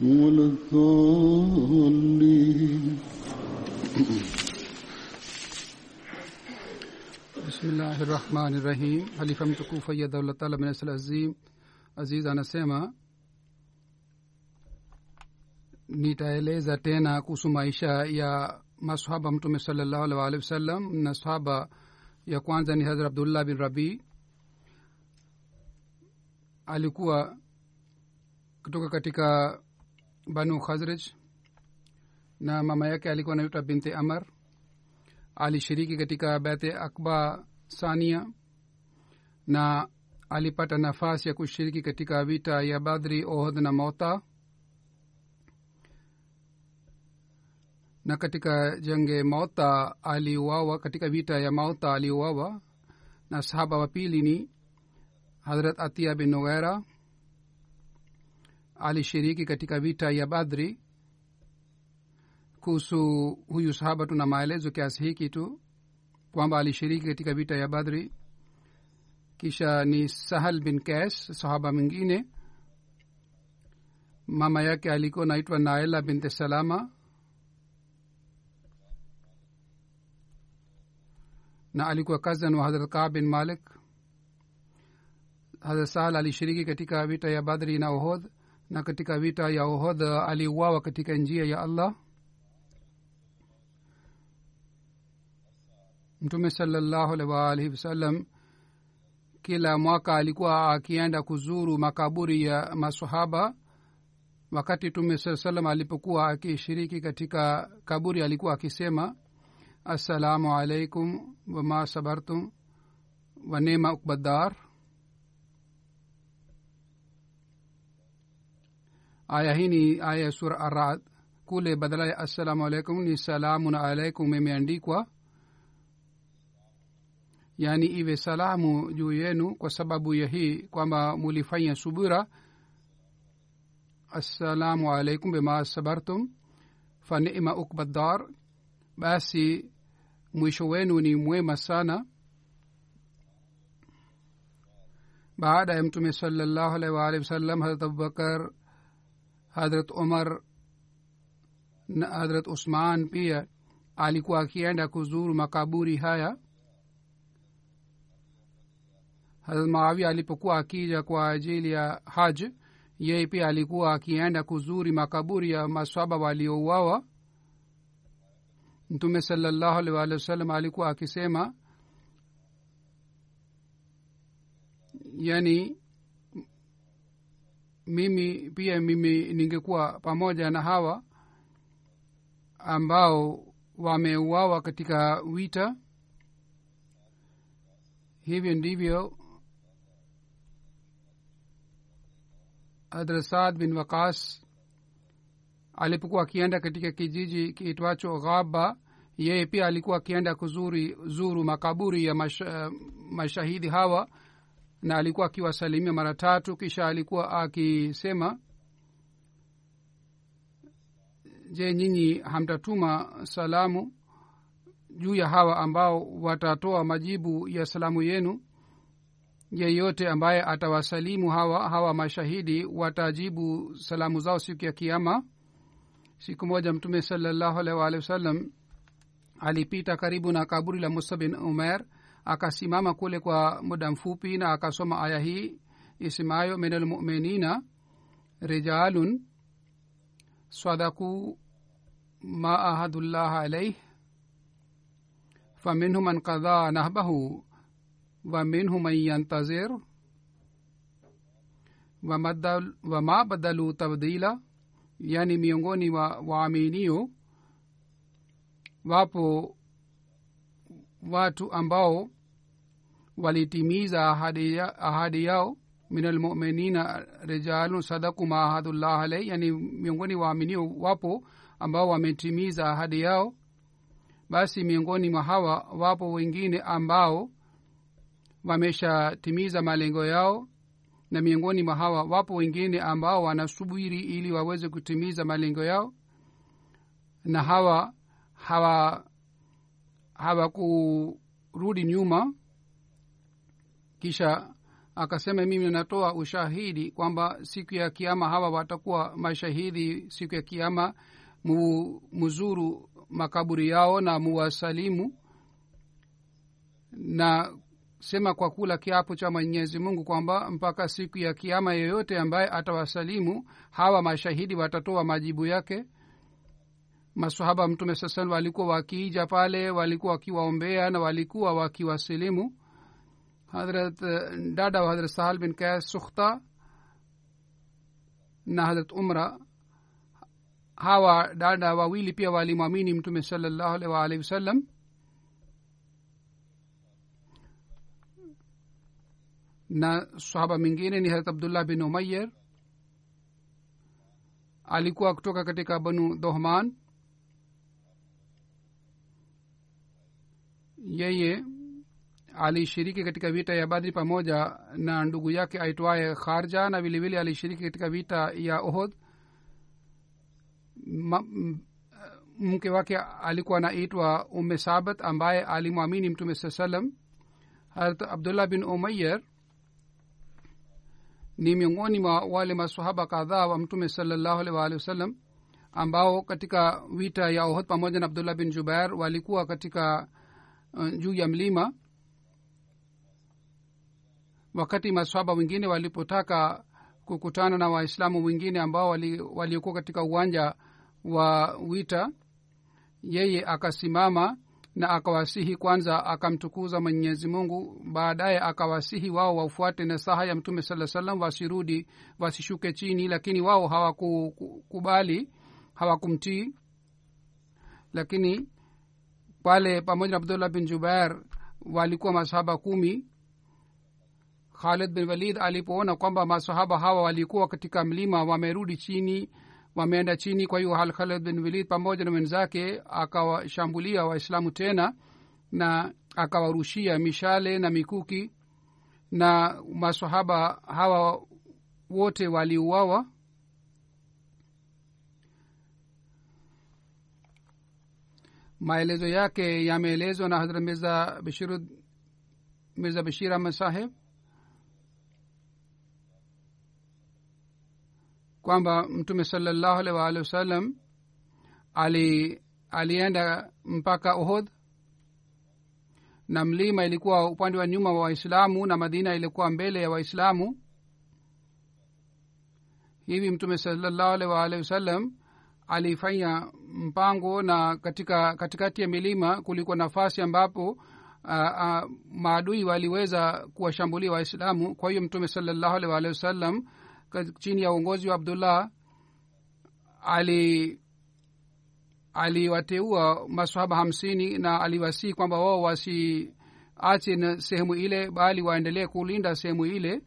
ولا الضالين bismillahi rahmani rahim halifa mtukufu ayadhaullah taala binasl azim aziz anasema nitaeleza tena kuhusu maisha ya masahaba mtume salallahu alih waalihi wasallam na sahaba ya kwanza ni hazrat abdullah bin rabi alikuwa kutoka katika banu khazraj na mama yake alikuwa anaitwa binti amar. Alishiriki katika bete akba sania na alipata nafasi ya kushiriki katika vita ya badri ohd na mota na katika jenge mauta aliuawa katika vita ya mauta aliuawa. Na sahaba wa pili ni hadrat atia bin nugaira alishiriki katika vita ya badri kuhusu huyu sahaba tuna maelezo kiasi hiki tu kwamba alishiriki katika vita ya badri kisha ni sahal bin kes sahaba mwingine mama yake alikuwa naitwa naila binte salama na alikuwa kazan wa hadrat kaa bin malik hadrat sahal alishiriki katika vita ya badri na ohod na katika vita ya ohodha aliuawa katika njia ya allah. Mtume salallahu alaihi wasallam kila mwaka alikuwa akienda kuzuru makaburi ya masahaba wakati tume saa salam alipokuwa akishiriki katika kaburi alikuwa akisema assalamu alaikum wama sabartum wanema ukbadar ni aya ya sura arad kule badala ya assalamu alaikum ni salamun alaikum imeandikwa yaani iwe salamu juu yenu kwa sababu ya hii kwamba mulifanya subira assalamu alaikum bima sabartum fa nima ukbadar basi mwisho wenu ni mwema sana baada ya mtume salallahu alaihi waalihi wasallam harat abubakar hadrat umar na hadrat usman pia alikuwa akienda kuzuru makaburi haya. Hazrat maawia alipokuwa akija kwa ajili ya haj yeye pia alikuwa akienda kuzuri makaburi ya maswaba waliouawa. Mtume salallahu alih walih wasallam alikuwa akisema yani mimi pia mimi ningekuwa pamoja na hawa ambao wameuawa katika wita hivyo ndivyo adrasad bin wakas alipokuwa akienda katika kijiji kiitwacho ghaba yeye pia alikuwa akienda kuzuri zuru makaburi ya masha, mashahidi hawa na alikuwa akiwasalimia mara tatu kisha alikuwa akisema je nyinyi hamtatuma salamu juu ya hawa ambao watatoa majibu ya salamu yenu? Yeyote ambaye atawasalimu hawa hawa mashahidi watajibu salamu zao siku ya kiama siku moja mtume salallahu alaihi waalihi wasallam alipita karibu na kaburi la musa bin umer akasimama kule kwa muda mfupi na akasoma aya hii isemayo min almuminina rijalun sadakuu ma ahadullah alaih faminhu man kadhaa nahbahu waminhu man yantazir wama badalu tabdila yani miongoni mwa waaminio wapo watu ambao walitimiza ahadi, ahadi yao. Min almuminina rijalun sadaku ma ahadullah alai yani miongoni waaminio wapo ambao wametimiza ahadi yao. Basi miongoni mwa hawa wapo wengine ambao wameshatimiza malengo yao. Na miongoni mwa hawa wapo wengine ambao wanasubiri ili waweze kutimiza malengo yao. Na hawa hawa hawakurudi nyuma kisha akasema mimi natoa ushahidi kwamba siku ya kiama hawa watakuwa mashahidi siku ya kiama mu, muzuru makaburi yao na muwasalimu. Na sema kwa kula kiapo cha mwenyezi mungu kwamba mpaka siku ya kiama yeyote ambaye atawasalimu hawa mashahidi watatoa majibu yake. Masahaba mtume sasan walikuwa wakiija pale walikuwa wakiwaombea na walikuwa wakiwasilimu hadrat dada wa hadrat sahal bin kas sukhta na hadrat umra hawa dada wawili pia walimwamini mtume salallahu alaihi waalihi wasallam na sahaba mwingine ni harat abdullah bin umayer alikuwa kutoka katika banu dohman yeye alishiriki katika vita ya badri pamoja na ndugu yake aitwaye kharja na vilevile alishiriki katika vita ya ohod mke wake alikuwa anaitwa umme sabat ambaye alimwamini mtume saa salam harat abdullah bin umayer ni miongoni mwa wale masahaba kadhaa wa mtume salallahu alih waalihi wasallam ambao katika vita ya ohod pamoja na abdullah bin jubair walikuwa katika uh, juu ya mlima wakati maswaba wengine walipotaka kukutana na waislamu wengine ambao waliokuwa wali katika uwanja wa wita yeye akasimama na akawasihi kwanza akamtukuza mwenyezi mungu baadaye akawasihi wao wafuate nasaha ya mtume saa salam wasirudi wasishuke chini lakini wao hawakukubali hawakumtii. Lakini pale pamoja na abdullah bin jubair walikuwa masahaba kumi khalid bin walid alipoona kwamba masahaba hawa walikuwa katika mlima wamerudi chini wameenda chini. Kwa hiyo hal khalid bin walid pamoja na wenzake akawashambulia waislamu tena na akawarushia mishale na mikuki na masahaba hawa wote waliuawa. Maelezo yake yameelezwa na bashir mirza bashir ahmad saheb kwamba mtume salallahu alaihi waalihi wasallam ali alienda mpaka ohod na mlima ilikuwa upande wa nyuma wa waislamu na madina ilikuwa mbele ya waislamu. Hivi mtume salallahu alaihi waalihi wasallam alifanya mpango na katika katikati ya milima kulikuwa nafasi ambapo maadui waliweza kuwashambulia waislamu. Kwa hiyo mtume salallahu alaihi waalihi wasallam chini ya uongozi wa abdullah ali masahaba hamsini na aliwasii kwamba wao wasiache sehemu ile bali waendelee kulinda sehemu ile.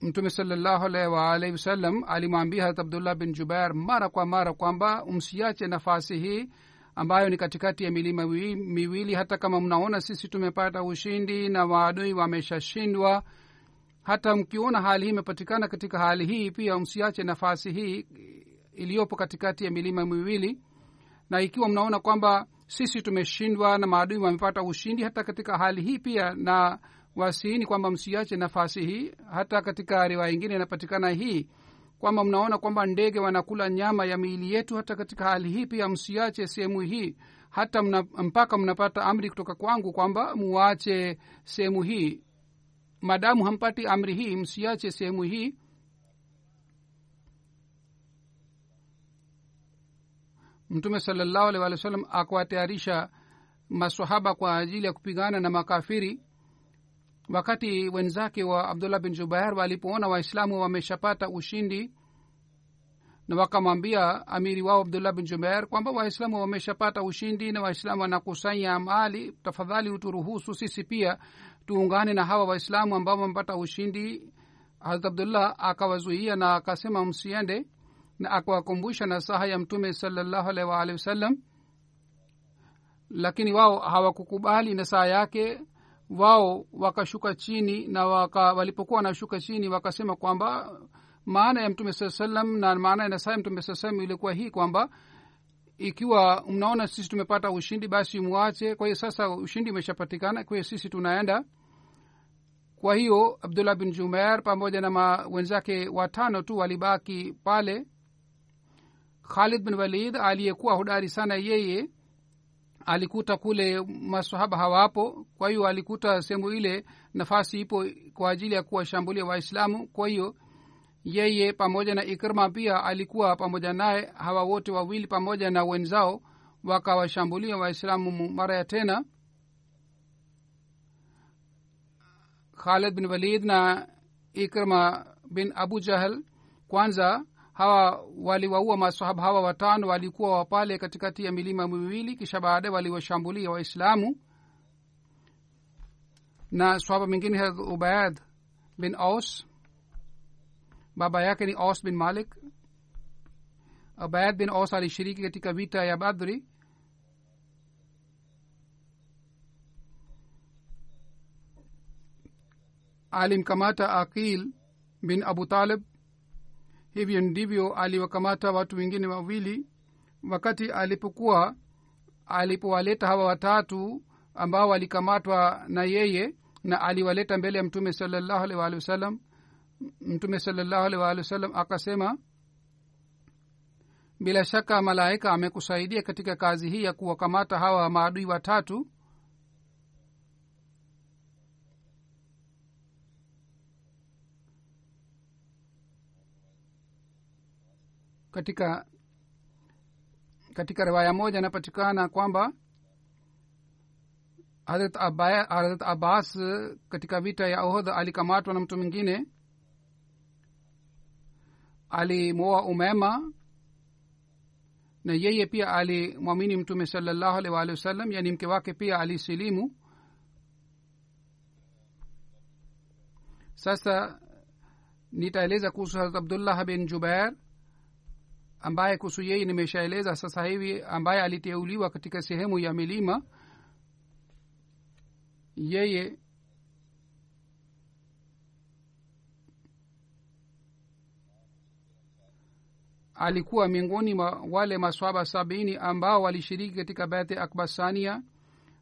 Mtume salallahu alaihi waalihi wasallam alimwambia harat abdullah bin jubair mara kwa mara kwamba msiache nafasi hii ambayo ni katikati ya milima miwili. Hata kama mnaona sisi tumepata ushindi na maadui wameshashindwa hata mkiona hali hii imepatikana katika hali hii pia msiache nafasi hii iliyopo katikati ya milima miwili. Na ikiwa mnaona kwamba sisi tumeshindwa na maadui wamepata ushindi hata katika hali hii pia na wasiini kwamba msiache nafasi hii hata katika riwaya ingine inapatikana hii kwamba mnaona kwamba ndege wanakula nyama ya miili yetu hata katika hali hii pia msiache sehemu hii. Hata mna, mpaka mnapata amri kutoka kwangu kwamba muache sehemu hii. Madamu hampati amri hii msiache sehemu hii. Mtume salallahu alih walih wa sallam akawatayarisha masahaba kwa ajili ya kupigana na makafiri wakati wenzake wa abdullah bin jubair walipoona waislamu wameshapata ushindi na wakamwambia amiri wao abdullah bin jubair kwamba waislamu wameshapata ushindi na waislamu wanakusanya mali tafadhali uturuhusu sisi pia tuungane na hawa waislamu ambao wamepata ushindi. Harat abdullah akawazuia na akasema msiende na akawakumbusha nasaha ya mtume salallahu alaihi waalihi wasallam. Lakini wao hawakukubali nasaha yake wao wakashuka chini na waka, walipokuwa wanashuka chini wakasema kwamba maana ya mtume saa salam na maana ya nasaa ya mtume saa salam ilikuwa hii kwamba ikiwa mnaona sisi tumepata ushindi basi mwache. Kwa hiyo sasa ushindi umeshapatikana kwa hiyo sisi tunaenda. Kwa hiyo abdullah bin jumair pamoja na wenzake watano tu walibaki pale. Khalid bin walid aliyekuwa hodari sana yeye alikuta kule masahaba hawapo kwa hiyo alikuta sehemu ile nafasi ipo kwa ajili ya kuwashambulia waislamu. Kwa hiyo yeye pamoja na ikrma pia alikuwa pamoja naye hawa wote wawili pamoja na wenzao wakawashambulia waislamu mara ya tena. Khalid bin walid na ikrima bin abu jahal kwanza hawa waliwaua masahaba hawa watano walikuwa wapale katikati ya milima miwili kisha baadaye waliwashambulia waislamu na swaba mwingine harat ubayad bin aus. Baba yake ni aus bin malik. Ubayad bin aus alishiriki katika vita ya badri alimkamata aqil bin abu talib hivyo ndivyo aliwakamata watu wengine wawili wakati alipokuwa alipowaleta hawa watatu ambao walikamatwa na yeye na aliwaleta mbele ya mtume salallahu alih waalihi wasallam. Mtume salallahu alih waalihi wasallam akasema bila shaka malaika amekusaidia katika kazi hii ya kuwakamata hawa maadui watatu katika katika riwaya moja inapatikana kwamba harat abbas katika vita ya ohd alikamatwa na mtu mwingine. Alimwoa umema na yeye pia alimwamini mtume salallahu alih waalihi wasallam yani mke wake pia alisilimu. Sasa nitaeleza kuhusu harat abdullah bin jubair ambaye kuhusu yeye nimeshaeleza sasa hivi ambaye aliteuliwa katika sehemu ya milima yeye alikuwa miongoni mwa wale maswaba sabini ambao walishiriki katika bethe akbasania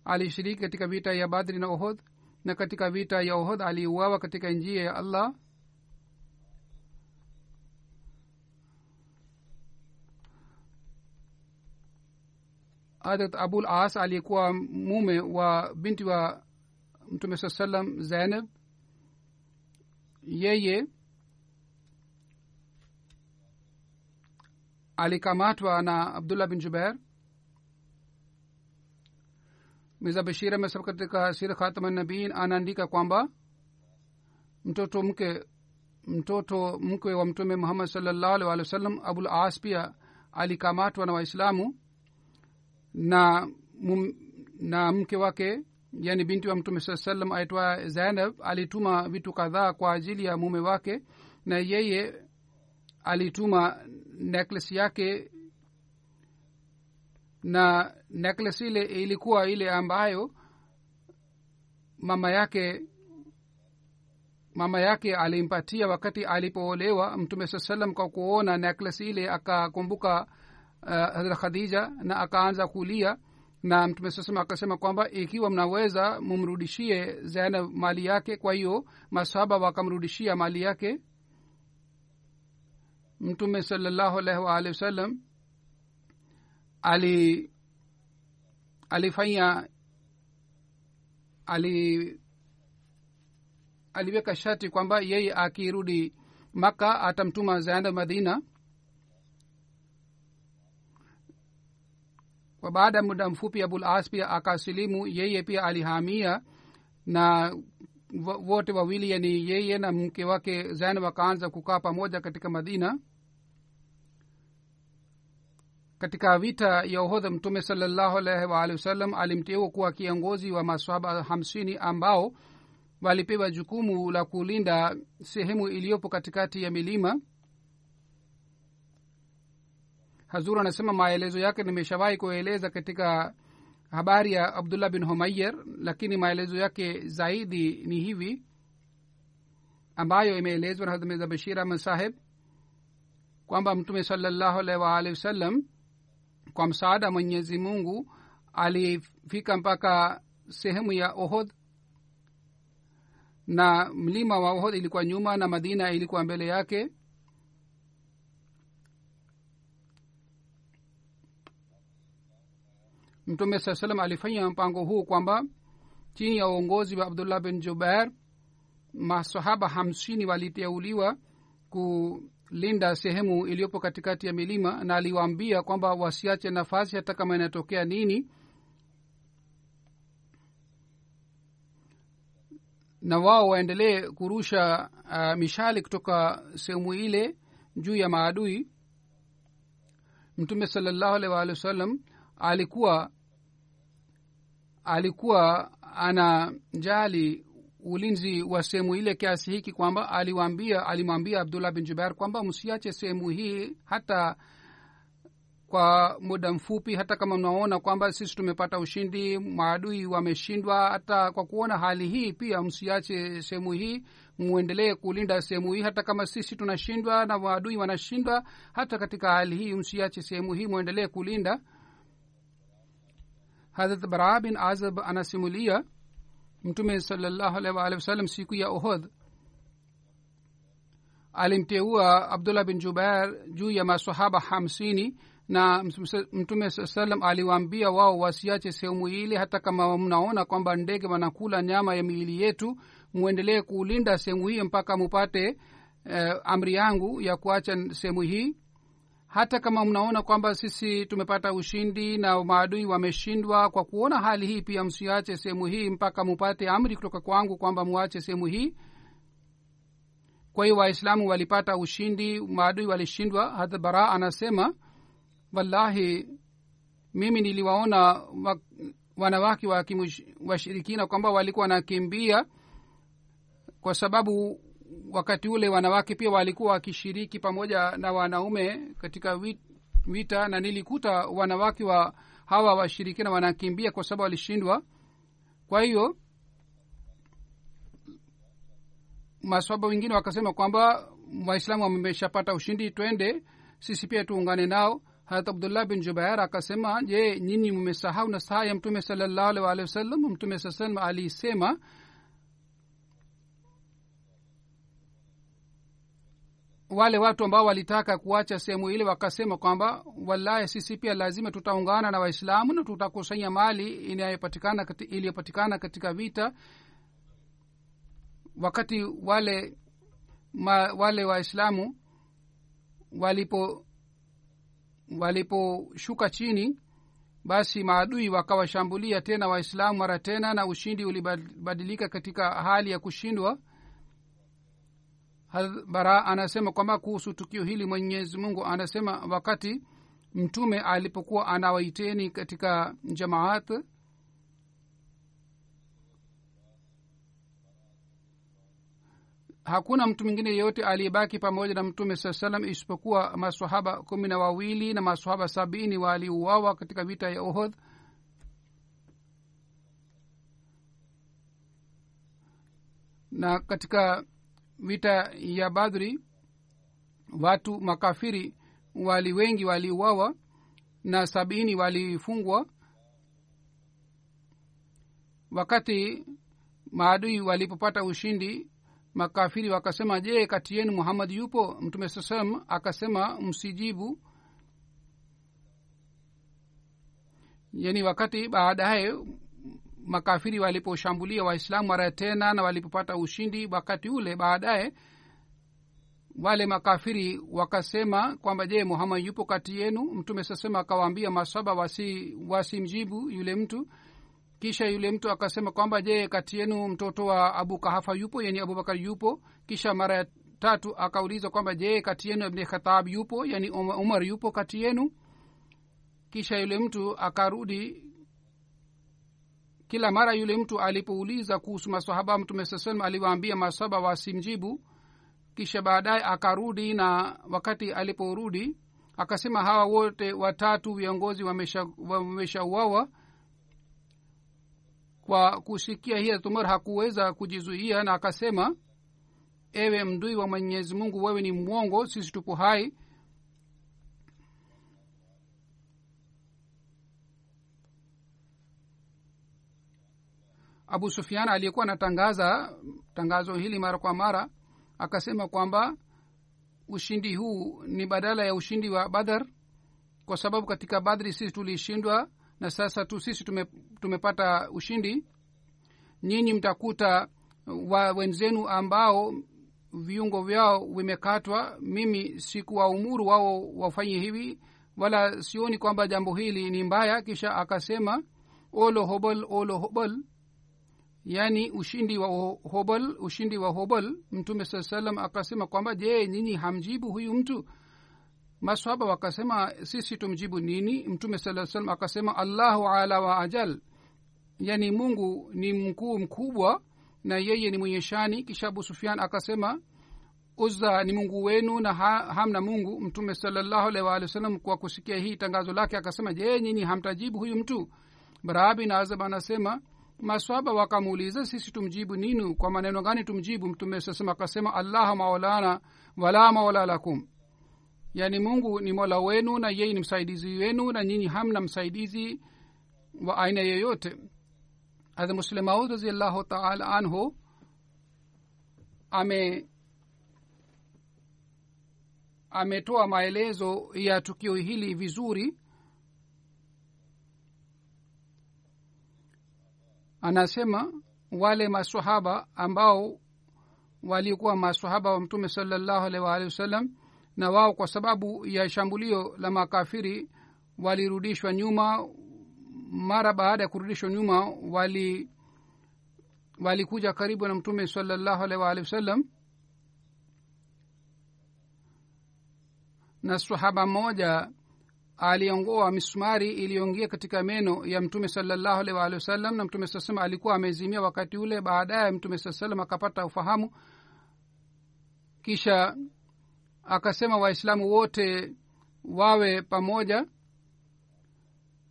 alishiriki katika vita ya badri na ohod na katika vita ya ohod aliuawa katika njia ya allah harat abul as aliyekuwa mume wa binti wa mtume saa salam zainab yeye alikamatwa na abdullah bin jubair. Miza bashir amesema katika sira khatama nabiin anaandika kwamba mtoto mke mtoto mkwe wa mtume muhammad salllahu alih walih wa sallam abul as pia alikamatwa na waislamu na mum, na mke wake yani binti wa mtume saa salam aitwa zainab alituma vitu kadhaa kwa ajili ya mume wake na yeye alituma necklace yake na necklace ile ilikuwa ile ambayo mama yake mama yake alimpatia wakati alipoolewa mtume saa salam kwa kuona necklace ile akakumbuka uh, hadrat khadija na akaanza kulia. Na mtume saa akasema kwamba ikiwa mnaweza mumrudishie zainab mali yake kwa hiyo masahaba wakamrudishia mali yake. Mtume salallahu alaihi waalihi wasallam ali alifanya ali aliweka shati kwamba yeye akirudi maka atamtuma zaenda madina kwa baada ya muda mfupi abul as pia akasilimu yeye pia alihamia na wote wawili yani yeye na mke wake zainab wakaanza kukaa pamoja katika madina. Katika vita ya uhodha mtume salallahu alaihi waalihi wasallam alimteua kuwa kiongozi wa maswaba hamsini ambao walipewa jukumu la kulinda sehemu iliyopo katikati ya milima hazur anasema maelezo yake nimeshawahi kueleza katika habari ya abdullah bin humayer lakini maelezo yake zaidi ni hivi ambayo imeelezwa na hadmiza bashir ahmad saheb kwamba mtume sallallahu alaihi waalihi wasallam kwa msaada mwenyezi mungu alifika mpaka sehemu ya Ohod na mlima wa Ohod ilikuwa nyuma na madina ilikuwa mbele yake mtume saa salam alifanya mpango huu kwamba chini ya uongozi wa abdullah bin jubair masahaba hamsini waliteuliwa kulinda sehemu iliyopo katikati ya milima na aliwaambia kwamba wasiache nafasi hata kama inatokea nini. Na wao waendelee kurusha uh, mishali kutoka sehemu ile juu ya maadui. Mtume salallahu alaihi waalihi wasallam alikuwa alikuwa anajali ulinzi wa sehemu ile kiasi hiki kwamba aliwambia alimwambia abdullah bin jubair kwamba msiache sehemu hii hata kwa muda mfupi hata kama mnaona kwamba sisi tumepata ushindi maadui wameshindwa. Hata kwa kuona hali hii pia msiache sehemu hii mwendelee kulinda sehemu hii. Hata kama sisi tunashindwa na maadui wanashindwa hata katika hali hii msiache sehemu hii mwendelee kulinda hadrat bara bin azab anasimulia mtume salallahu alaihi waalihi wasallam siku ya ohod alimteua abdullah bin jubair juu ya masahaba hamsini na mtume saa salam aliwaambia wao wasiache sehemu ile hata kama mnaona kwamba ndege wanakula nyama ya miili yetu mwendelee kulinda sehemu hii mpaka mupate eh, amri yangu ya kuacha sehemu hii hata kama mnaona kwamba sisi tumepata ushindi na maadui wameshindwa kwa kuona hali hii pia msiache sehemu hii mpaka mupate amri kutoka kwangu kwamba muache sehemu hii. Kwa hiyo waislamu walipata ushindi maadui walishindwa. Hata bara anasema wallahi mimi niliwaona wanawake wa washirikina kwamba walikuwa wanakimbia kwa sababu wakati ule wanawake pia walikuwa wakishiriki pamoja na wanaume katika vita na nilikuta wanawake wa hawa washirikina wanakimbia kwa sababu walishindwa. Kwa hiyo maswaba wengine wakasema kwamba waislamu wameshapata ushindi twende sisi pia tuungane nao. Harat abdullah bin jubair akasema je nyinyi mmesahau na saha ya mtume salallahu alih waalihi wasallam? Mtume saa salam alisema wale watu ambao walitaka kuacha sehemu ile wakasema kwamba wallahi sisi pia lazima tutaungana na waislamu na tutakusanya mali inayopatikana iliyopatikana katika vita. Wakati wale ma, wale waislamu walipo waliposhuka chini basi maadui wakawashambulia tena waislamu mara tena na ushindi ulibadilika katika hali ya kushindwa bara anasema kwamba kuhusu tukio hili mwenyezi mungu anasema wakati mtume alipokuwa anawaiteni katika jamaat hakuna mtu mwingine yeyote aliyebaki pamoja na mtume saa salam isipokuwa masahaba kumi na wawili na masahaba sabini waliuawa katika vita ya ohodh na katika vita ya badri watu makafiri wali wengi waliuawa na sabini walifungwa. Wakati maadui walipopata ushindi makafiri wakasema je kati yenu muhammadi yupo? Mtume sasam akasema msijibu. Yani wakati baadaye makafiri waliposhambulia waislamu mara tena na walipopata ushindi wakati ule baadaye wale makafiri wakasema kwamba je muhammad yupo kati yenu? Mtume sasema akawaambia masaba wasi wasimjibu yule mtu. Kisha yule mtu akasema kwamba je kati yenu mtoto wa abu kahafa yupo yani abubakar yupo? Kisha mara ya tatu akauliza kwamba je kati yenu ibni khatab yupo yani umar yupo kati yenu? Kisha yule mtu akarudi kila mara yule mtu alipouliza kuhusu masahaba mtume saa salam aliwaambia masahaba wasimjibu kisha baadaye akarudi na wakati aliporudi akasema hawa wote watatu viongozi wameshauawa. Wamesha kwa kusikia hii umar hakuweza kujizuia na akasema ewe mdui wa mwenyezi mungu wewe ni mwongo sisi tupo hai abu sufian aliyekuwa anatangaza tangazo hili mara kwa mara akasema kwamba ushindi huu ni badala ya ushindi wa badhar kwa sababu katika badri sisi tulishindwa na sasa tu sisi tume, tumepata ushindi. Nyinyi mtakuta wa wenzenu ambao viungo vyao vimekatwa. Mimi sikuwaumuru wao wafanye hivi wala sioni kwamba jambo hili ni mbaya. Kisha akasema olo hobol olo hobal yaani ushindi wa hobal ushindi wa hobal mtume saa salam akasema kwamba je nyinyi hamjibu huyu mtu? Maswaba wakasema sisi tumjibu nini? Mtume saa salam akasema allahu ala wa ajal. Yani mungu ni mkuu mkubwa na yeye ni mwenye shani. Kisha abu sufian akasema uzza ni mungu wenu na ha, hamna mungu. Mtume salallahu wasallam kwa kusikia hii tangazo lake akasema je nyinyi hamtajibu huyu mtu? Barabi na azab anasema maswaba wakamuuliza sisi tumjibu ninu kwa maneno gani tumjibu? Mtume sasema akasema allah maulana wala maula lakum. Yaani mungu ni mola wenu na yeye ni msaidizi wenu na nyinyi hamna msaidizi wa aina yeyote. Hadha muslim maud raziallahu taala anhu ame ametoa maelezo ya tukio hili vizuri anasema wale masahaba ambao walikuwa masahaba wa mtume salallahu alaihi waalihi wasallam na wao kwa sababu ya shambulio la makafiri walirudishwa nyuma mara baada ya kurudishwa nyuma wali walikuja karibu na mtume salallahu alaihi waalihi wasallam. Na sahaba mmoja aliongoa misumari iliyoingia katika meno ya mtume salallahu alaihi waalihi wasallam na mtume saa salam alikuwa amezimia wakati ule. Baadaye mtume saa salam akapata ufahamu kisha akasema waislamu wote wawe pamoja.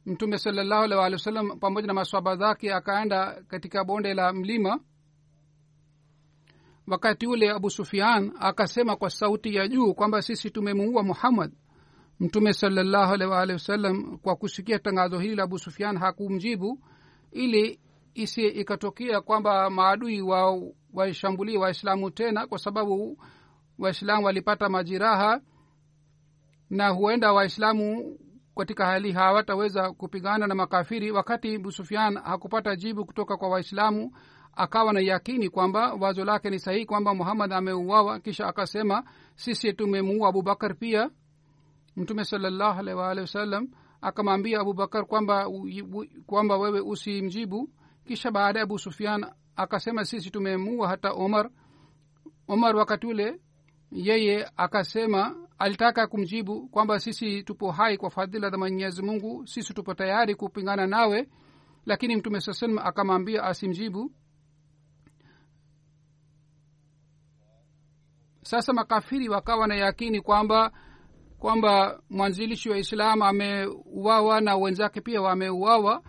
Mtume salallahu alaihi waalihi wasallam pamoja na maswaba zake akaenda katika bonde la mlima. Wakati ule abu sufian akasema kwa sauti ya juu kwamba sisi tumemuua muhammad mtume salallahu alaihi waalihi wasallam kwa kusikia tangazo hili la abu sufian hakumjibu ili isi ikatokea kwamba maadui wa waishambulie waislamu tena kwa sababu waislamu walipata majiraha na huenda waislamu katika hali hawataweza kupigana na makafiri. Wakati abu sufian hakupata jibu kutoka kwa waislamu akawa na yakini kwamba wazo lake ni sahihi kwamba muhammad ameuawa. Kisha akasema sisi tumemuua abubakar pia mtume salallahu alaihi waalihi wasallam akamwambia abubakar kwamba kwamba wewe usimjibu. Kisha baadaye abu sufian akasema sisi tumemua hata omar. Omar wakati ule yeye akasema alitaka kumjibu kwamba sisi tupo hai kwa fadhila za mwenyezi mungu sisi tupo tayari kupingana nawe. Lakini mtume saa salam akamwambia asimjibu. Sasa makafiri wakawa na yakini kwamba kwamba mwanzilishi wa islam ameuawa na wenzake pia wameuawa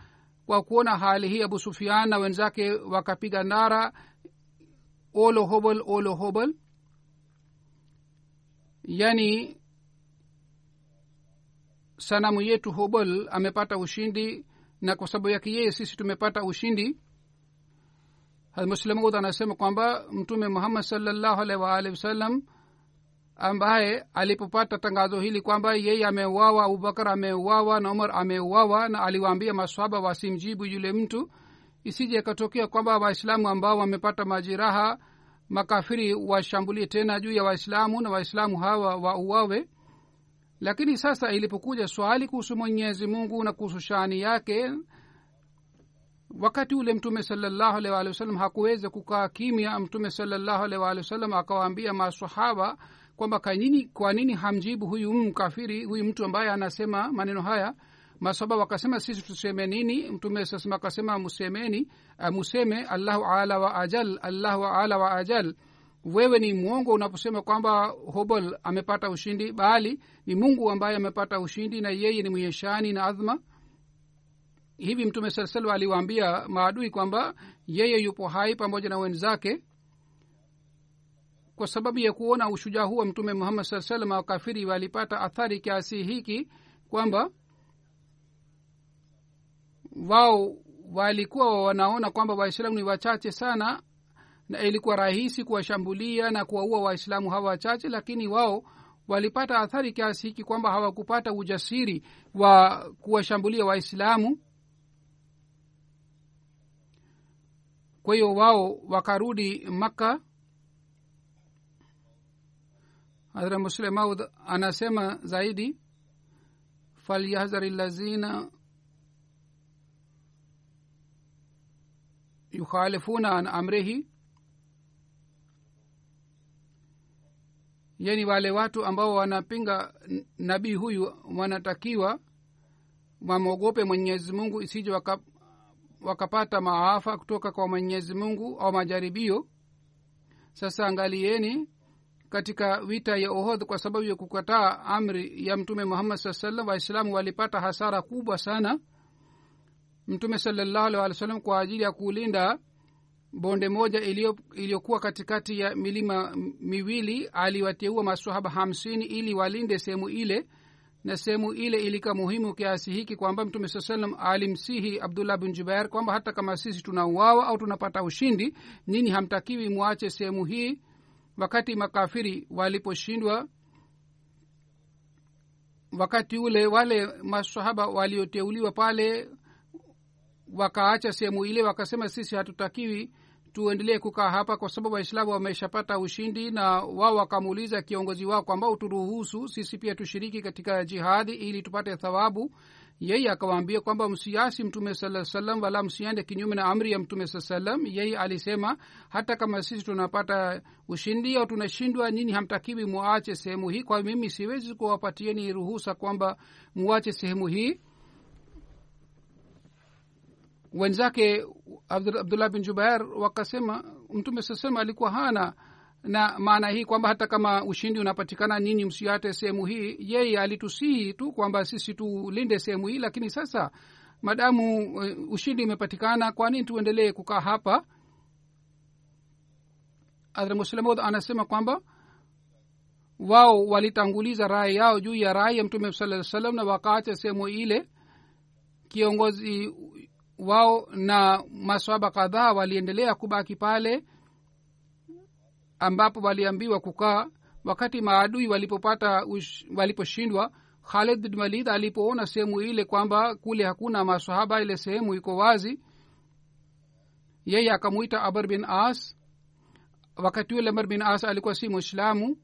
kwa kuona hali hii. Abu sufian na wenzake wakapiga nara. Olo olohobol olo hobal yani sanamu yetu hobol amepata ushindi na kwa sababu yake yeye sisi tumepata ushindi. Muslimud anasema kwamba mtume muhammad salllahu alaihi waalihi wasallam ambaye alipopata tangazo hili kwamba yeye ameuawa abubakar ameuawa na umar ameuawa na aliwaambia maswaba wasimjibu yule mtu isije akatokea kwamba waislamu ambao wamepata majeraha makafiri washambulie tena juu ya waislamu na waislamu hawa wauawe. Lakini sasa ilipokuja swali kuhusu mwenyezi mungu na kuhusu shani yake wakati ule mtume salallahu wasallam hakuweza kukaa kimya mtume salallahu waalihi wasallam akawaambia masahaba kwamba kwa nini hamjibu huyu mkafiri huyu mtu ambaye anasema maneno haya? Masaba wakasema sisi tuseme nini? Mtume sasema akasema musemeni uh, museme allahu ala wa ajal allahu ala wa ajal. Wewe ni mwongo unaposema kwamba hobol amepata ushindi bali ni mungu ambaye amepata ushindi na yeye ni mwenye na adhma hivi mtume saa salam aliwaambia maadui kwamba yeye yupo hai pamoja na wenzake kwa sababu ya kuona ushujaa huu wa mtume muhammad saa salam wakafiri walipata athari kiasi hiki kwamba wao walikuwa wanaona kwamba waislamu ni wachache sana na ilikuwa rahisi kuwashambulia na kuwaua waislamu hawa wachache lakini wao walipata athari kiasi hiki kwamba hawakupata ujasiri wa kuwashambulia waislamu. Kwa hiyo wao wakarudi makka hadra muslemaud anasema zaidi falyahdhari lazina yukhalifuna an amrihi yani wale watu ambao wanapinga nabii huyu wanatakiwa wamwogope mwenyezi mungu isije waka, wakapata maafa kutoka kwa mwenyezi mungu au majaribio. Sasa angalieni katika vita ya ohodh kwa sababu ya kukataa amri ya mtume muhammad saa salam waislamu walipata hasara kubwa sana. Mtume salallahu wasallam kwa ajili ya kulinda bonde moja iliyokuwa katikati ya milima miwili aliwateua masahaba hamsini ili walinde sehemu ile na sehemu ile ilika muhimu kiasi hiki kwamba mtume saa salam alimsihi abdullah bin jubair kwamba hata kama sisi tunauawa au tunapata ushindi nini hamtakiwi mwache sehemu hii wakati makafiri waliposhindwa wakati ule wale masahaba walioteuliwa pale wakaacha sehemu ile wakasema sisi hatutakiwi tuendelee kukaa hapa kwa sababu waislamu wameshapata ushindi. Na wao wakamuuliza kiongozi wao kwamba uturuhusu sisi pia tushiriki katika jihadi ili tupate thawabu yeye akawaambia kwamba msiasi mtume saa salam wala msiende kinyume na amri ya mtume saa salam yeye alisema hata kama sisi tunapata ushindi au tunashindwa nini hamtakiwi muache sehemu hii. Kwa mimi siwezi kuwapatieni ruhusa kwamba muache sehemu hii. Wenzake abdullah bin jubair wakasema mtume saa salam alikuwa hana na maana hii kwamba hata kama ushindi unapatikana ninyi msiate sehemu hii. Yeye alitusihi tu kwamba sisi tulinde sehemu hii lakini sasa madamu uh, ushindi umepatikana kwa tuendelee kukaa hapa? Muslemod anasema kwamba wao walitanguliza rai yao juu ya rai ya mtume saa salam na wakaacha sehemu ile. Kiongozi wao na maswaba kadhaa waliendelea kubaki pale ambapo waliambiwa kukaa wakati maadui walipopata waliposhindwa. Khalid bin walid alipoona sehemu ile kwamba kule hakuna masahaba ile sehemu iko wazi yeye akamwita abar bin as. Wakati ule amar bin as alikuwa si mwislamu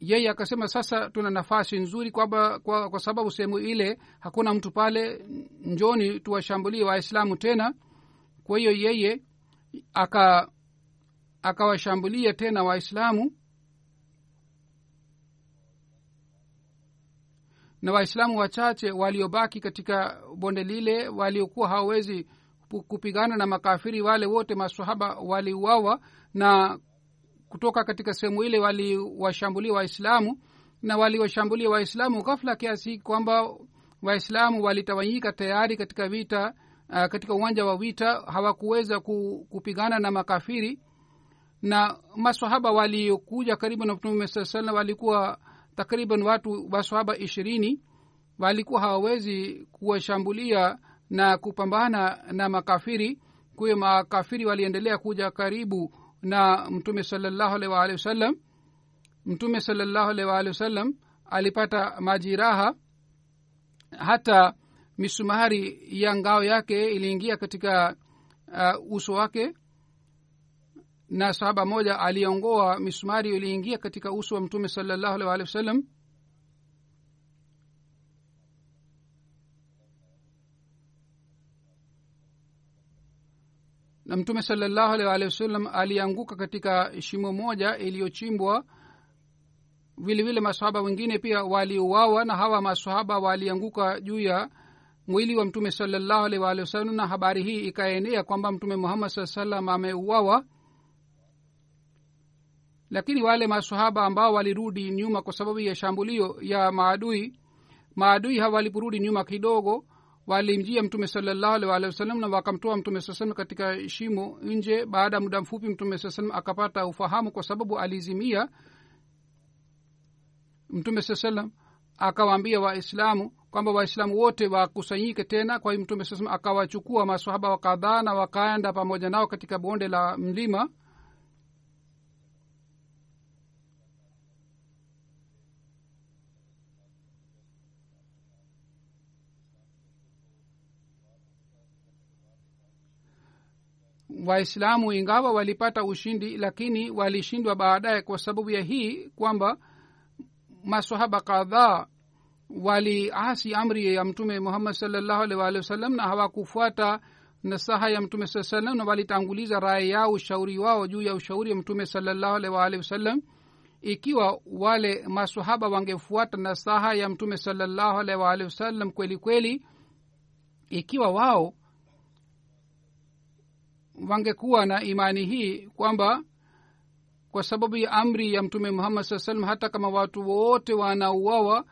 yeye akasema sasa tuna nafasi nzuri kwamba kwa, kwa sababu sehemu ile hakuna mtu pale njoni tuwashambulie waislamu tena. Kwa hiyo yeye aka akawashambulia tena waislamu na waislamu wachache waliobaki katika bonde lile waliokuwa hawawezi kupigana na makafiri wale wote masahaba waliuawa na kutoka katika sehemu ile waliwashambulia waislamu na waliwashambulia waislamu. Ghafla kiasi kwamba waislamu walitawanyika tayari katika vita uh, katika uwanja wa vita. Hawakuweza kupigana na makafiri na masahaba waliokuja karibu na mtume saa salam walikuwa takriban watu masahaba ishirini. Walikuwa hawawezi kuwashambulia na kupambana na makafiri. Kwahiyo makafiri waliendelea kuja karibu na mtume salallahu alaihi waalihi wasallam mtume salallahu alaihi waalihi wasallam alipata majiraha. Hata misumari ya ngao yake iliingia katika uh, uso wake na sahaba moja aliongoa misumari iliingia katika uso wa mtume salallahu alaihi waalihi wasallam na mtume salallahu alaihi waalihi wasallam alianguka katika shimo moja iliyochimbwa. Vilevile masahaba wengine pia waliuawa na hawa masahaba walianguka juu ya mwili wa mtume salallahu alaihi waalihi wasallam na habari hii ikaenea kwamba mtume muhammad saa salam ameuawa lakini wale masahaba ambao walirudi nyuma kwa sababu ya shambulio ya maadui maadui hawa waliporudi nyuma kidogo walimjia mtume salallahu alaihi waalihi wasallam na wakamtoa mtume saa salam katika shimo nje. Baada ya muda mfupi mtume saa akapata ufahamu kwa sababu alizimia. Mtume saa salam akawaambia waislamu kwamba waislamu wote wakusanyike tena. Kwa hiyo mtume saa salam akawachukua masahaba wakadhaa na wakaenda pamoja nao katika bonde la mlima waislamu ingawa walipata ushindi lakini walishindwa baadaye kwa sababu ya hii kwamba masahaba kadhaa waliasi amri ya mtume muhammad salllahu alih wasallam na hawakufuata nasaha ya mtume saa salam na walitanguliza raya yao ushauri wao juu ya ushauri wa mtume salllahu alih waalihi wasallam. Ikiwa wale masahaba wangefuata nasaha ya mtume salllahu alih wasallam kweli kweli ikiwa wao wangekuwa na imani hii kwamba kwa sababu ya amri ya mtume muhammad saa salam hata kama watu wote wanauawa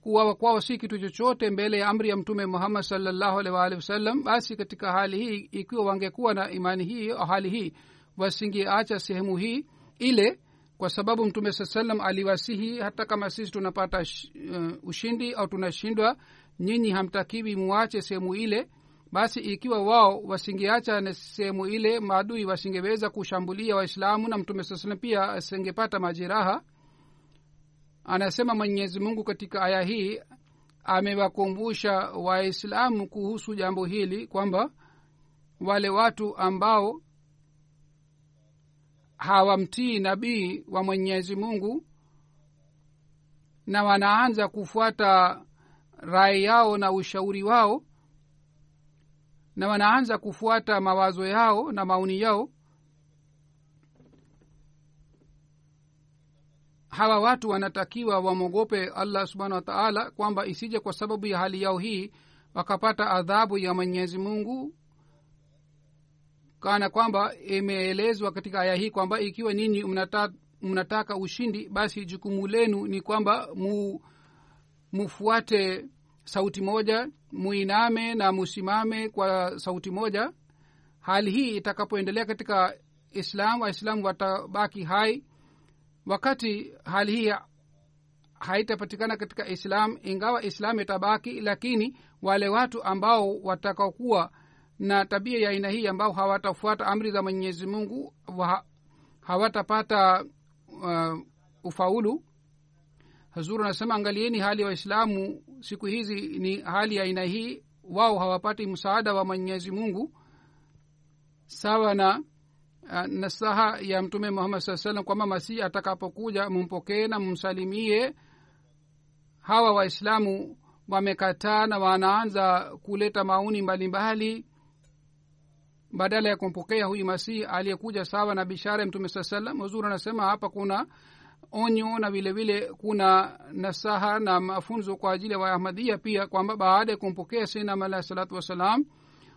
kuwawa kwao si kitu chochote mbele ya amri ya mtume muhammad salallahu alih waalihi wasallam basi katika hali hii ikiwa wangekuwa na imani hii hali hii wasingeacha sehemu hii ile kwa sababu mtume saa salam aliwasihi hata kama sisi tunapata uh, ushindi au tunashindwa nyinyi hamtakiwi muache sehemu ile basi ikiwa wao wasingeacha na sehemu ile maadui wasingeweza kushambulia waislamu na mtume saa pia asingepata majeraha. Anasema mwenyezi mungu katika aya hii amewakumbusha waislamu kuhusu jambo hili kwamba wale watu ambao hawamtii nabii wa mwenyezi mungu na wanaanza kufuata rai yao na ushauri wao na wanaanza kufuata mawazo yao na maoni yao. Hawa watu wanatakiwa wamwogope allah subhanahu wataala kwamba isije kwa sababu ya hali yao hii wakapata adhabu ya mwenyezi mungu kana kwamba imeelezwa katika aya hii kwamba ikiwa ninyi mnata, mnataka ushindi basi jukumu lenu ni kwamba mu, mufuate sauti moja muiname na musimame kwa sauti moja hali hii itakapoendelea katika islam waislamu watabaki hai. Wakati hali hii haitapatikana katika islam ingawa islam itabaki lakini wale watu ambao watakakuwa na tabia ya aina hii ambao hawatafuata amri za mwenyezi mungu hawatapata uh, ufaulu. Hazuru anasema angalieni hali ya wa waislamu siku hizi ni hali ya aina hii wao hawapati msaada wa mwenyezi mungu sawa na uh, nasaha ya mtume muhammad saa salam kwamba masihi atakapokuja mumpokee na mumsalimie. Hawa waislamu wamekataa na wanaanza kuleta maoni mbalimbali. Badala ya kumpokea huyu masihi aliyekuja sawa na bishara ya mtume saa salam huzuri anasema hapa kuna onyo na vile vile kuna nasaha na mafunzo kwa ajili ya waahmadhia pia kwamba baada ya kumpokea sinam alahi salatu wassalam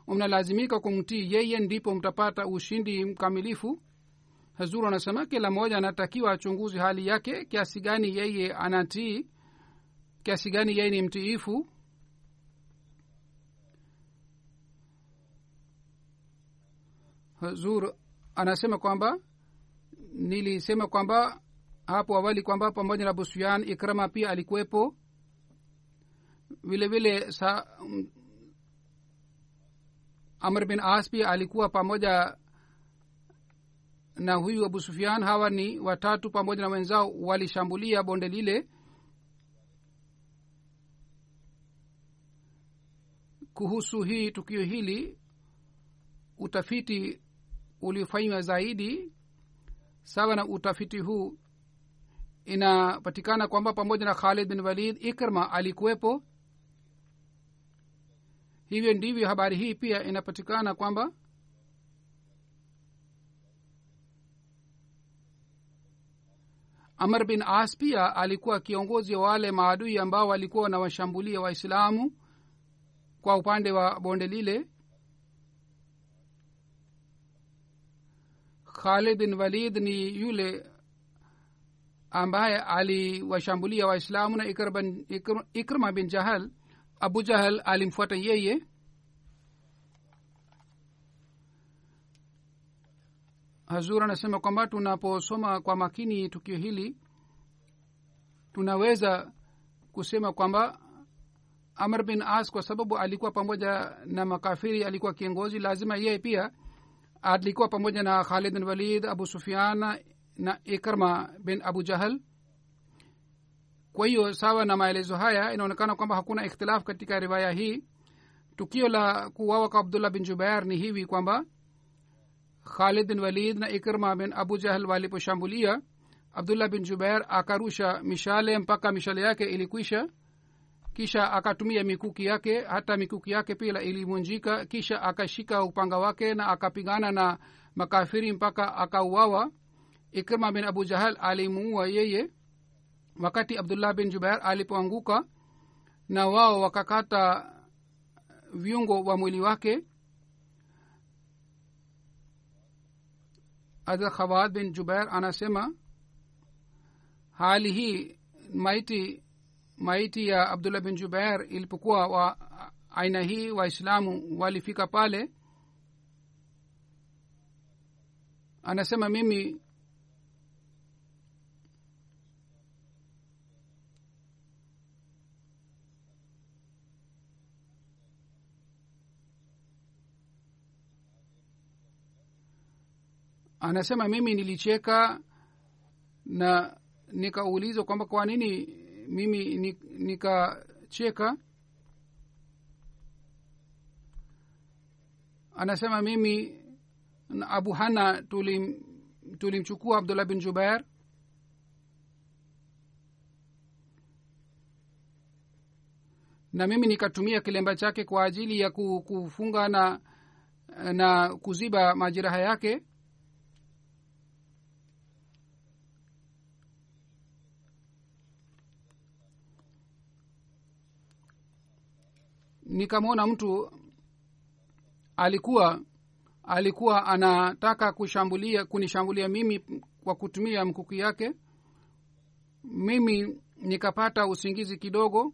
mnalazimika kumtii yeye ndipo mtapata ushindi mkamilifu. Hazuru anasema kila mmoja anatakiwa achunguzi hali yake kiasi gani yeye anatii kiasi gani yeye ni mtiifu. Hazur anasema kwamba nilisema kwamba hapo awali kwamba pamoja na busuyan ikrama pia alikuwepo. Vile vile sa amr bin as pia alikuwa pamoja na huyu abu sufian hawa ni watatu pamoja na wenzao walishambulia bonde lile. Kuhusu hii tukio hili utafiti uliofanywa zaidi sawa na utafiti huu inapatikana kwamba pamoja na khalid bin walid ikrma alikuwepo. Hivyo ndivyo habari hii pia inapatikana kwamba amr bin as pia alikuwa kiongozi wa wale maadui ambao walikuwa wanawashambulia waislamu kwa upande wa bonde lile. Khalid bin walid ni yule ambaye aliwashambulia waislamu na ikrma bin jahal. Abu jahal alimfuata yeye. Hazur anasema kwamba tunaposoma kwa makini tukio hili tunaweza kusema kwamba amr bin as kwa sababu alikuwa pamoja na makafiri alikuwa kiongozi lazima yeye pia alikuwa pamoja na khalid bin walid abu sufian na ikrma bin abu jahal. Kwa hiyo sawa na maelezo haya inaonekana kwamba hakuna ikhtilafu katika riwaya hii. Tukio la kuwawa kwa abdullah bin jubair ni hivi kwamba khalid bin walid na ikrma bin abu jahal waliposhambulia abdullah bin jubair akarusha mishale mpaka mishale yake ilikwisha kisha akatumia mikuki yake hata mikuki yake pia ilivunjika kisha akashika upanga wake na akapigana na makafiri mpaka akauawa ikrma bin abu jahal alimuua yeye wakati abdullah bin jubair alipoanguka na wao wakakata viungo wa mwili wake. Hadrat khawad bin jubair anasema hali hii maiti maiti ya abdullah bin jubair ilipokuwa wa aina hii waislamu walifika pale. Anasema mimi anasema mimi nilicheka na nikaulizwa kwamba kwa nini mimi nikacheka? Anasema mimi na abu hana tulimchukua tulimchukua abdullah bin jubair. Na mimi nikatumia kilemba chake kwa ajili ya kufunga na na kuziba majeraha yake nikamwona mtu alikuwa alikuwa anataka kushambulia kunishambulia mimi kwa kutumia mkuki yake. Mimi nikapata usingizi kidogo.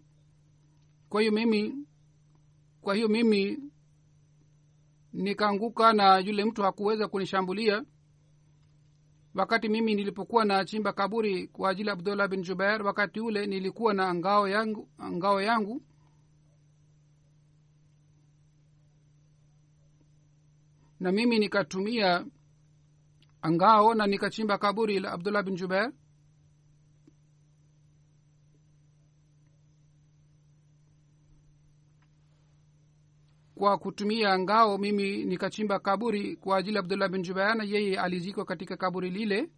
Kwa hiyo mimi kwa hiyo mimi nikaanguka na yule mtu hakuweza kunishambulia. Wakati mimi nilipokuwa na chimba kaburi kwa ajili ya abdullah bin jubair wakati ule nilikuwa na ngao yangu ngao yangu na mimi nikatumia ngao na nikachimba kaburi la abdullah bin jubair. Kwa kutumia ngao mimi nikachimba kaburi kwa ajili abdullah bin jubair na yeye alizikwa katika kaburi lile.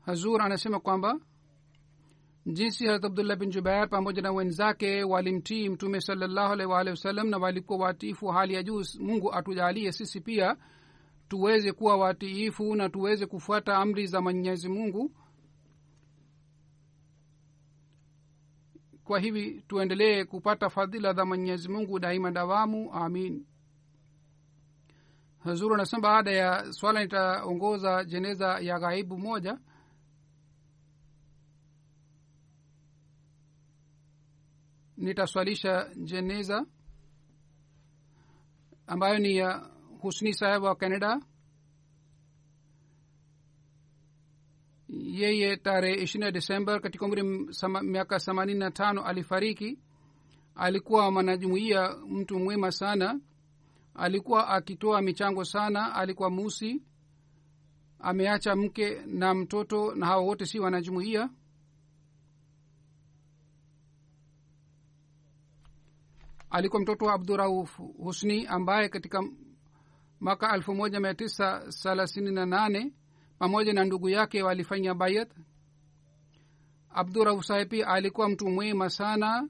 Hazur anasema kwamba jinsi harat abdullah bin jubair pamoja na wenzake walimtii mtume salallahu alaihi waalihi wasallam na walikuwa watiifu hali ya juu mungu atujalie sisi pia tuweze kuwa watiifu na tuweze kufuata amri za mwenyezi mungu. Kwa hivi tuendelee kupata fadhila za mwenyezi mungu daima dawamu amin. Hazuru anasema baada ya swala nitaongoza jeneza ya ghaibu moja nitaswalisha jeneza ambayo ni ya husni saheb wa canada. Yeye tarehe ishirini desember katika umri miaka themanini na tano alifariki. Alikuwa mwanajumuia mtu mwema sana. Alikuwa akitoa michango sana alikuwa musi. Ameacha mke na mtoto na hawa wote si wanajumuia alikuwa mtoto wa abdurauf husni ambaye katika mwaka elfu moja mia tisa thelathini na nane pamoja na ndugu yake walifanya bayat. Abdurauf saheb pia alikuwa mtu mwema sana.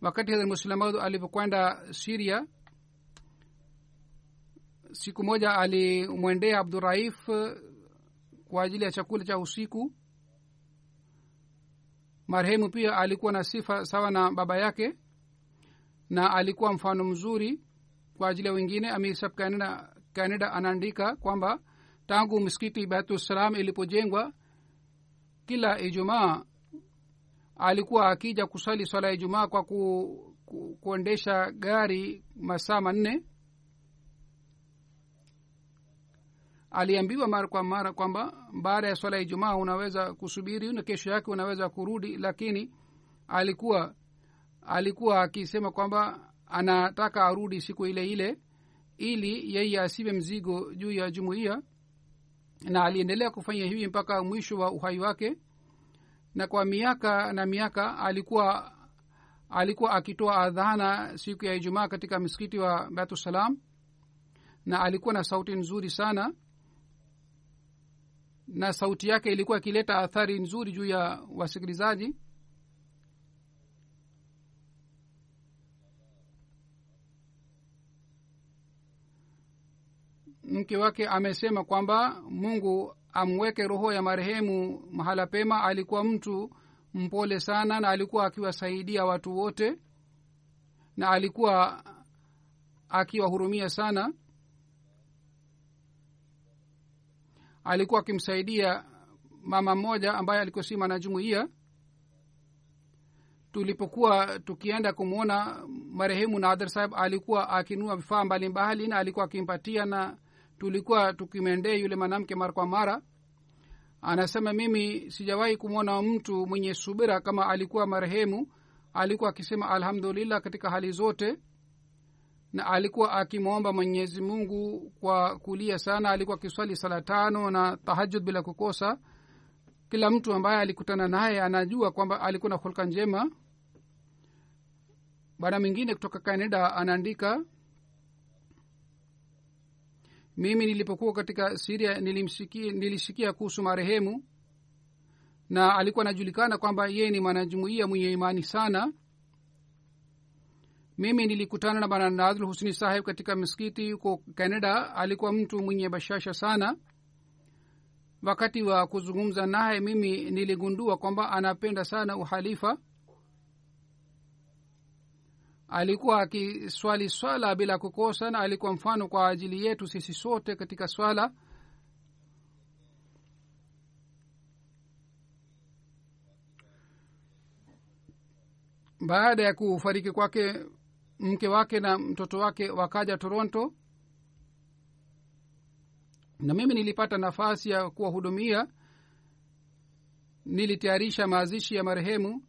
Wakati hadhr muslimaud alipokwenda siria siku moja alimwendea abduraif kwa ajili ya chakula cha usiku marehemu pia alikuwa na sifa sawa na baba yake na alikuwa mfano mzuri kwa ajili ya wengine. Amisab canada, canada anaandika kwamba tangu msikiti baitusalam ilipojengwa kila ijumaa alikuwa akija kusali swala ya ijumaa kwa ku, ku, kuendesha gari masaa manne aliambiwa mara kwa mara kwamba baada ya swala ya ijumaa unaweza kusubiri na kesho yake unaweza kurudi lakini alikuwa alikuwa akisema kwamba anataka arudi siku ile ile ili yeye asiwe mzigo juu ya jumuiya na aliendelea kufanya hivi mpaka mwisho wa uhai wake. Na kwa miaka na miaka alikuwa alikuwa akitoa adhana siku ya ijumaa katika msikiti wa batusalam na alikuwa na sauti nzuri sana na sauti yake ilikuwa ikileta athari nzuri juu ya wasikilizaji. Mke wake amesema kwamba mungu amweke roho ya marehemu mahala pema. Alikuwa mtu mpole sana na alikuwa akiwasaidia watu wote na alikuwa akiwahurumia sana alikuwa akimsaidia mama mmoja ambaye alikuwa si mwanajumuia tulipokuwa tukienda kumwona marehemu nadhar saheb alikuwa akinua vifaa mbalimbali na alikuwa akimpatia na tulikuwa tukimendee yule mwanamke mara kwa mara. Anasema mimi sijawahi kumwona mtu mwenye subira kama alikuwa marehemu. Alikuwa akisema alhamdulillah katika hali zote na alikuwa akimwomba mwenyezi mungu kwa kulia sana alikuwa akiswali sala tano na tahajud bila kukosa. Kila mtu ambaye alikutana naye anajua kwamba alikuwa na hulka njema. Bwana mwingine kutoka canada anaandika mimi nilipokuwa katika siria nilishikia kuhusu marehemu na alikuwa anajulikana kwamba yeye ni mwanajumuia mwenye imani sana mimi nilikutana na bwana nadhul husni saheb katika miskiti huko canada. Alikuwa mtu mwenye bashasha sana. Wakati wa kuzungumza naye mimi niligundua kwamba anapenda sana uhalifa. Alikuwa akiswali swala bila kukosa na alikuwa mfano kwa ajili yetu sisi sote katika swala. Baada ya kufariki kwake mke wake na mtoto wake wakaja toronto. Na mimi nilipata nafasi ya kuwahudumia. Nilitayarisha mazishi ya marehemu.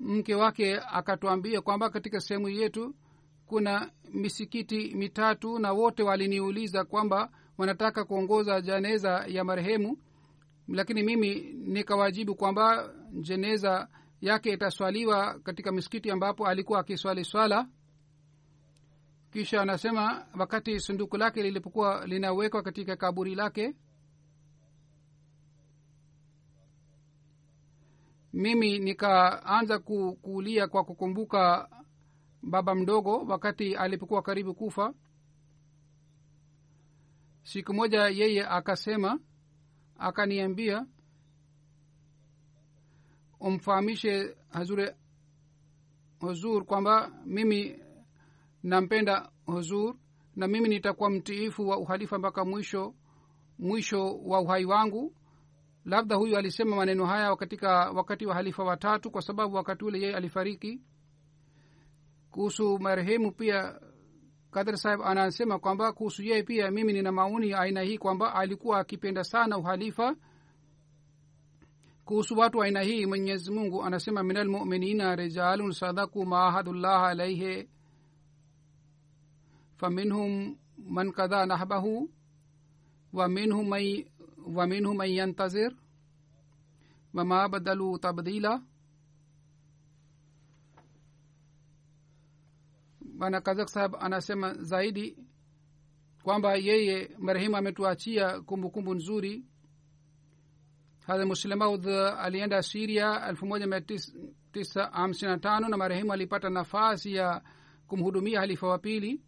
Mke wake akatuambia kwamba katika sehemu yetu kuna misikiti mitatu na wote waliniuliza kwamba wanataka kuongoza jeneza ya marehemu. Lakini mimi nikawajibu kwamba jeneza yake itaswaliwa katika misikiti ambapo alikuwa akiswali swala kisha anasema wakati sunduku lake lilipokuwa linawekwa katika kaburi lake mimi nikaanza ku, kwa kukumbuka baba mdogo wakati alipokuwa karibu kufa. Siku moja yeye akasema akaniambia umfahamishe hazure huzur kwamba mimi nampenda huzur na mimi nitakuwa mtiifu wa uhalifa mpaka mwisho mwisho wa uhai wangu. Labda huyu alisema maneno haya katika wakati wa halifa watatu kwa sababu wakati ule yeye alifariki. Kuhusu marehemu pia kadr saheb anasema kwamba kuhusu yeye pia mimi nina maoni ya aina hii kwamba alikuwa akipenda sana uhalifa. Kuhusu watu aina hii mwenyezi mungu anasema minalmuminina rijalun sadaku maahadullah alaihe faminhum man kadha nahbahu waminhum man, man yantazir wama badalu tabdila bwana kazak sahab anasema zaidi kwamba yeye marehemu ametuachia kumbukumbu nzuri. Hadhe muslemaud alienda siria elfu moja mia tisa hamsini na tano na marehemu alipata nafasi ya kumhudumia halifa wa pili.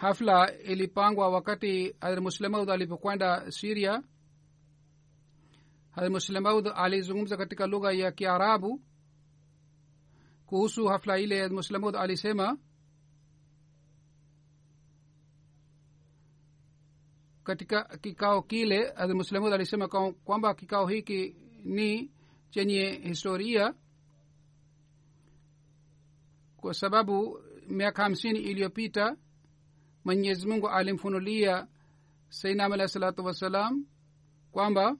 Hafla ilipangwa wakati hadrmuslemaud alipokwenda siria hadrmuslemaud alizungumza katika lugha ya kiarabu kuhusu hafla ile hadrmuslemaud alisema katika kikao kile hadrmuslemaud alisema kwamba kikao hiki ni chenye historia kwa sababu miaka hamsini iliyopita mwenyezi mungu alimfunulia sainam alahi salatu wassalam kwamba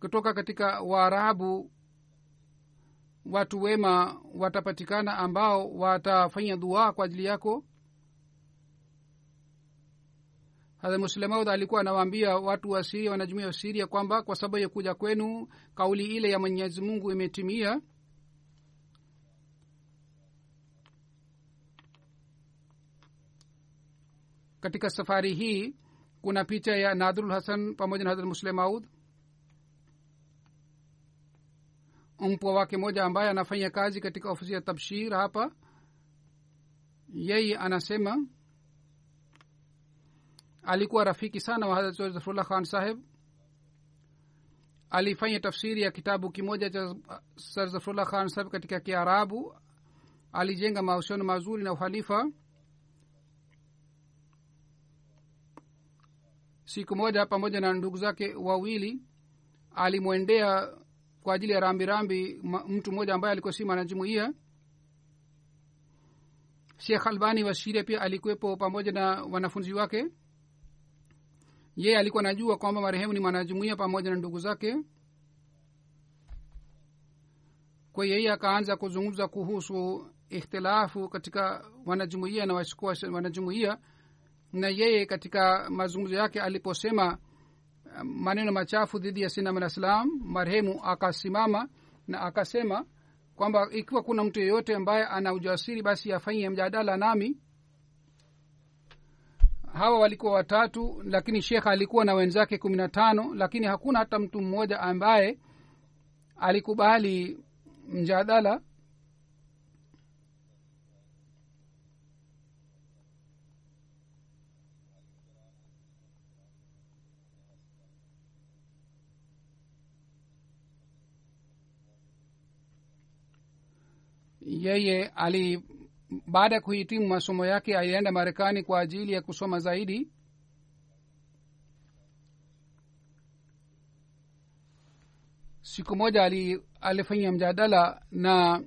kutoka katika waarabu watu wema watapatikana ambao watafanya dua kwa ajili yako. Hadha muslemaud alikuwa anawaambia watu wa siria wanajumuia wa siria kwamba kwa sababu ya kuja kwenu kauli ile ya mwenyezi mungu imetimia katika safari hii kuna picha ya nadhrul hasan pamoja na hadrat muslemaud mpwa wake moja ambaye anafanya kazi katika ofisi ya tabshir hapa. Yeye anasema alikuwa rafiki sana wa hadrat zafrullah khan saheb alifanya tafsiri ya kitabu kimoja cha sar zafrullah khan saheb katika kiarabu. Alijenga mahusiano mazuri na uhalifa siku moja pamoja na ndugu zake wawili alimwendea kwa ajili ya rambirambi mtu mmoja ambaye alikuwa si mwanajumuia shekh albani wa shiria pia alikuwepo pamoja na wanafunzi wake. Yeye alikuwa najua kwamba marehemu ni mwanajumuia pamoja na ndugu zake. Kwa yeye akaanza kuzungumza kuhusu ikhtilafu katika wanajumuia na wasikuwa wanajumuia na yeye katika mazungumzo yake aliposema maneno machafu dhidi ya sinam alah salam marehemu akasimama na akasema kwamba ikiwa kuna mtu yeyote ambaye ana ujasiri basi afanyie mjadala nami. Hawa walikuwa watatu lakini shekha alikuwa na wenzake kumi na tano lakini hakuna hata mtu mmoja ambaye alikubali mjadala yeye ali baada ya kuhitimu masomo yake alienda marekani kwa ajili ya kusoma zaidi. Siku moja ali, alifanya mjadala na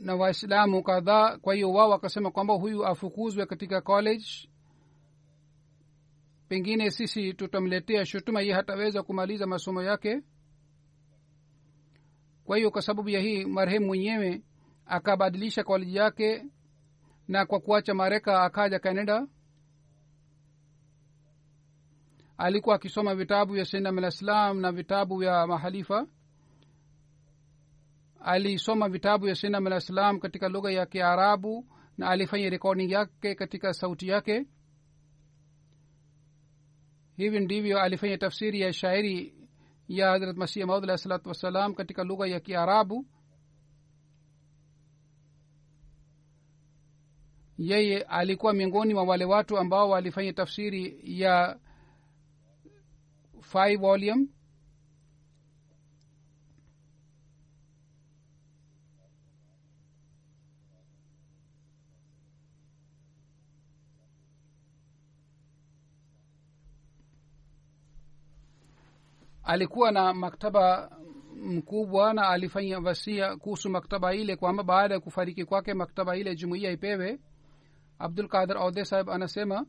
na waislamu kadhaa. Kwa hiyo wao wakasema kwamba huyu afukuzwe katika college. Pengine sisi tutamletea shutuma ye hataweza kumaliza masomo yake kwa hiyo kwa sababu ya hii marehemu mwenyewe akabadilisha koleji yake na kwa kuacha mareka akaja canada alikuwa akisoma vitabu vya sainam salam na vitabu vya mahalifa. Alisoma vitabu vya sainam salam katika lugha ya kiarabu na alifanya rekodi yake katika sauti yake. Hivi ndivyo alifanya tafsiri ya shairi ya hadrat masih maud alahi salatu wassalam katika lugha ya kiarabu yeye alikuwa miongoni mwa wale watu ambao walifanya tafsiri ya five volume alikuwa na maktaba mkubwa na alifanya wasia kuhusu maktaba ile kwamba baada ya kufariki kwake maktaba ile jumuiya ipewe. Abdul qadir aude sahib anasema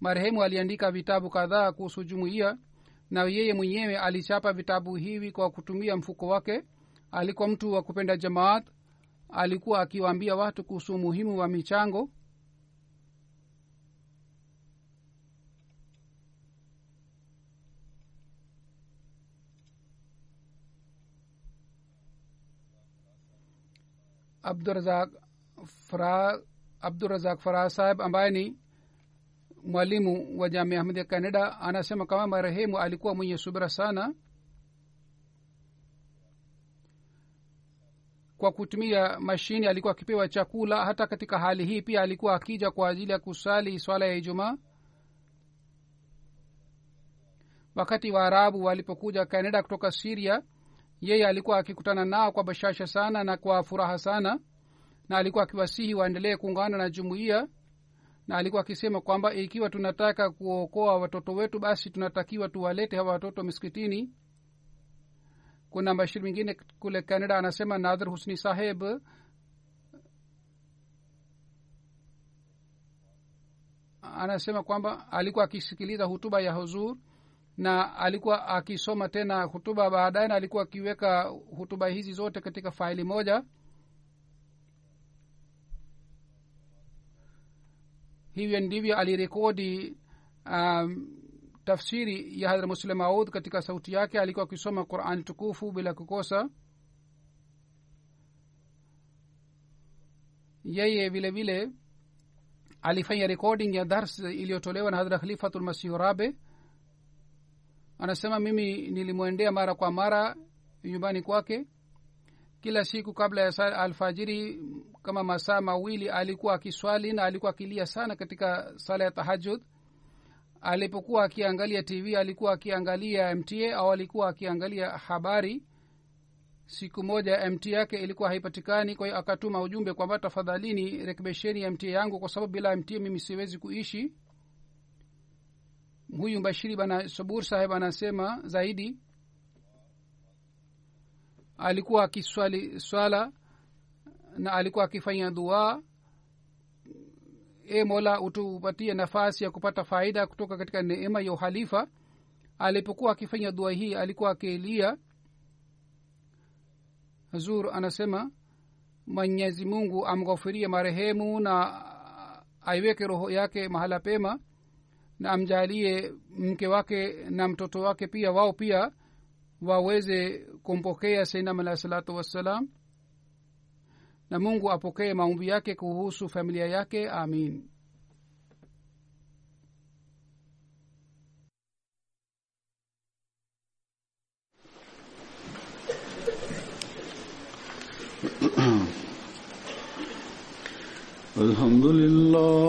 marehemu aliandika vitabu kadhaa kuhusu jumuiya na yeye mwenyewe alichapa vitabu hivi kwa kutumia mfuko wake. Alikuwa mtu wa kupenda jamaat alikuwa akiwaambia watu kuhusu umuhimu wa michango abdurazak farah saheb ambaye ni mwalimu wa jamia ahmadi ya canada anasema kama marehemu alikuwa mwenye subira sana kwa kutumia mashini alikuwa akipewa chakula. Hata katika hali hii pia alikuwa akija kwa ajili ya kusali swala ya ijumaa. Wakati waarabu walipokuja canada kutoka siria yeye alikuwa akikutana nao kwa bashasha sana na kwa furaha sana na alikuwa akiwasihi waendelee kuungana na jumuiya na alikuwa akisema kwamba ikiwa tunataka kuokoa watoto wetu basi tunatakiwa tuwalete hawa watoto miskitini kuna mashiri mingine kule canada anasema nadhir husni saheb anasema kwamba alikuwa akisikiliza hutuba ya huzur na alikuwa akisoma tena hutuba baadaye na alikuwa akiweka hutuba hizi zote katika faili moja. Hivyo ndivyo alirekodi um, tafsiri ya hadra muslim maud katika sauti yake. Alikuwa akisoma qurani tukufu bila kukosa. Yeye vile vile alifanya recording ya dars iliyotolewa na hadra khalifatulmasihu rabe anasema mimi nilimwendea mara kwa mara nyumbani kwake. Kila siku kabla ya alfajiri kama masaa mawili alikuwa akiswali na alikuwa akilia sana katika sala ya tahajud alipokuwa akiangalia tv alikuwa akiangalia mta au alikuwa akiangalia habari. Siku moja mt yake ilikuwa haipatikani kwa hiyo akatuma ujumbe kwamba tafadhalini rekebesheni ya mt yangu kwa sababu bila mt mimi siwezi kuishi huyu bashiri bana sabur saheb anasema zaidi alikuwa akiswali swala na alikuwa akifanya dua. E mola utupatie nafasi ya kupata faida kutoka katika neema ya uhalifa. Alipokuwa akifanya dua hii alikuwa akilia. Zur anasema mwenyezi mungu amghofirie marehemu na aiweke roho yake mahala pema na amjalie mke wake na mtoto wake pia wao pia waweze kumpokea sainam alahi salatu wassalam na mungu apokee maombi yake kuhusu familia yake amin الحمد لله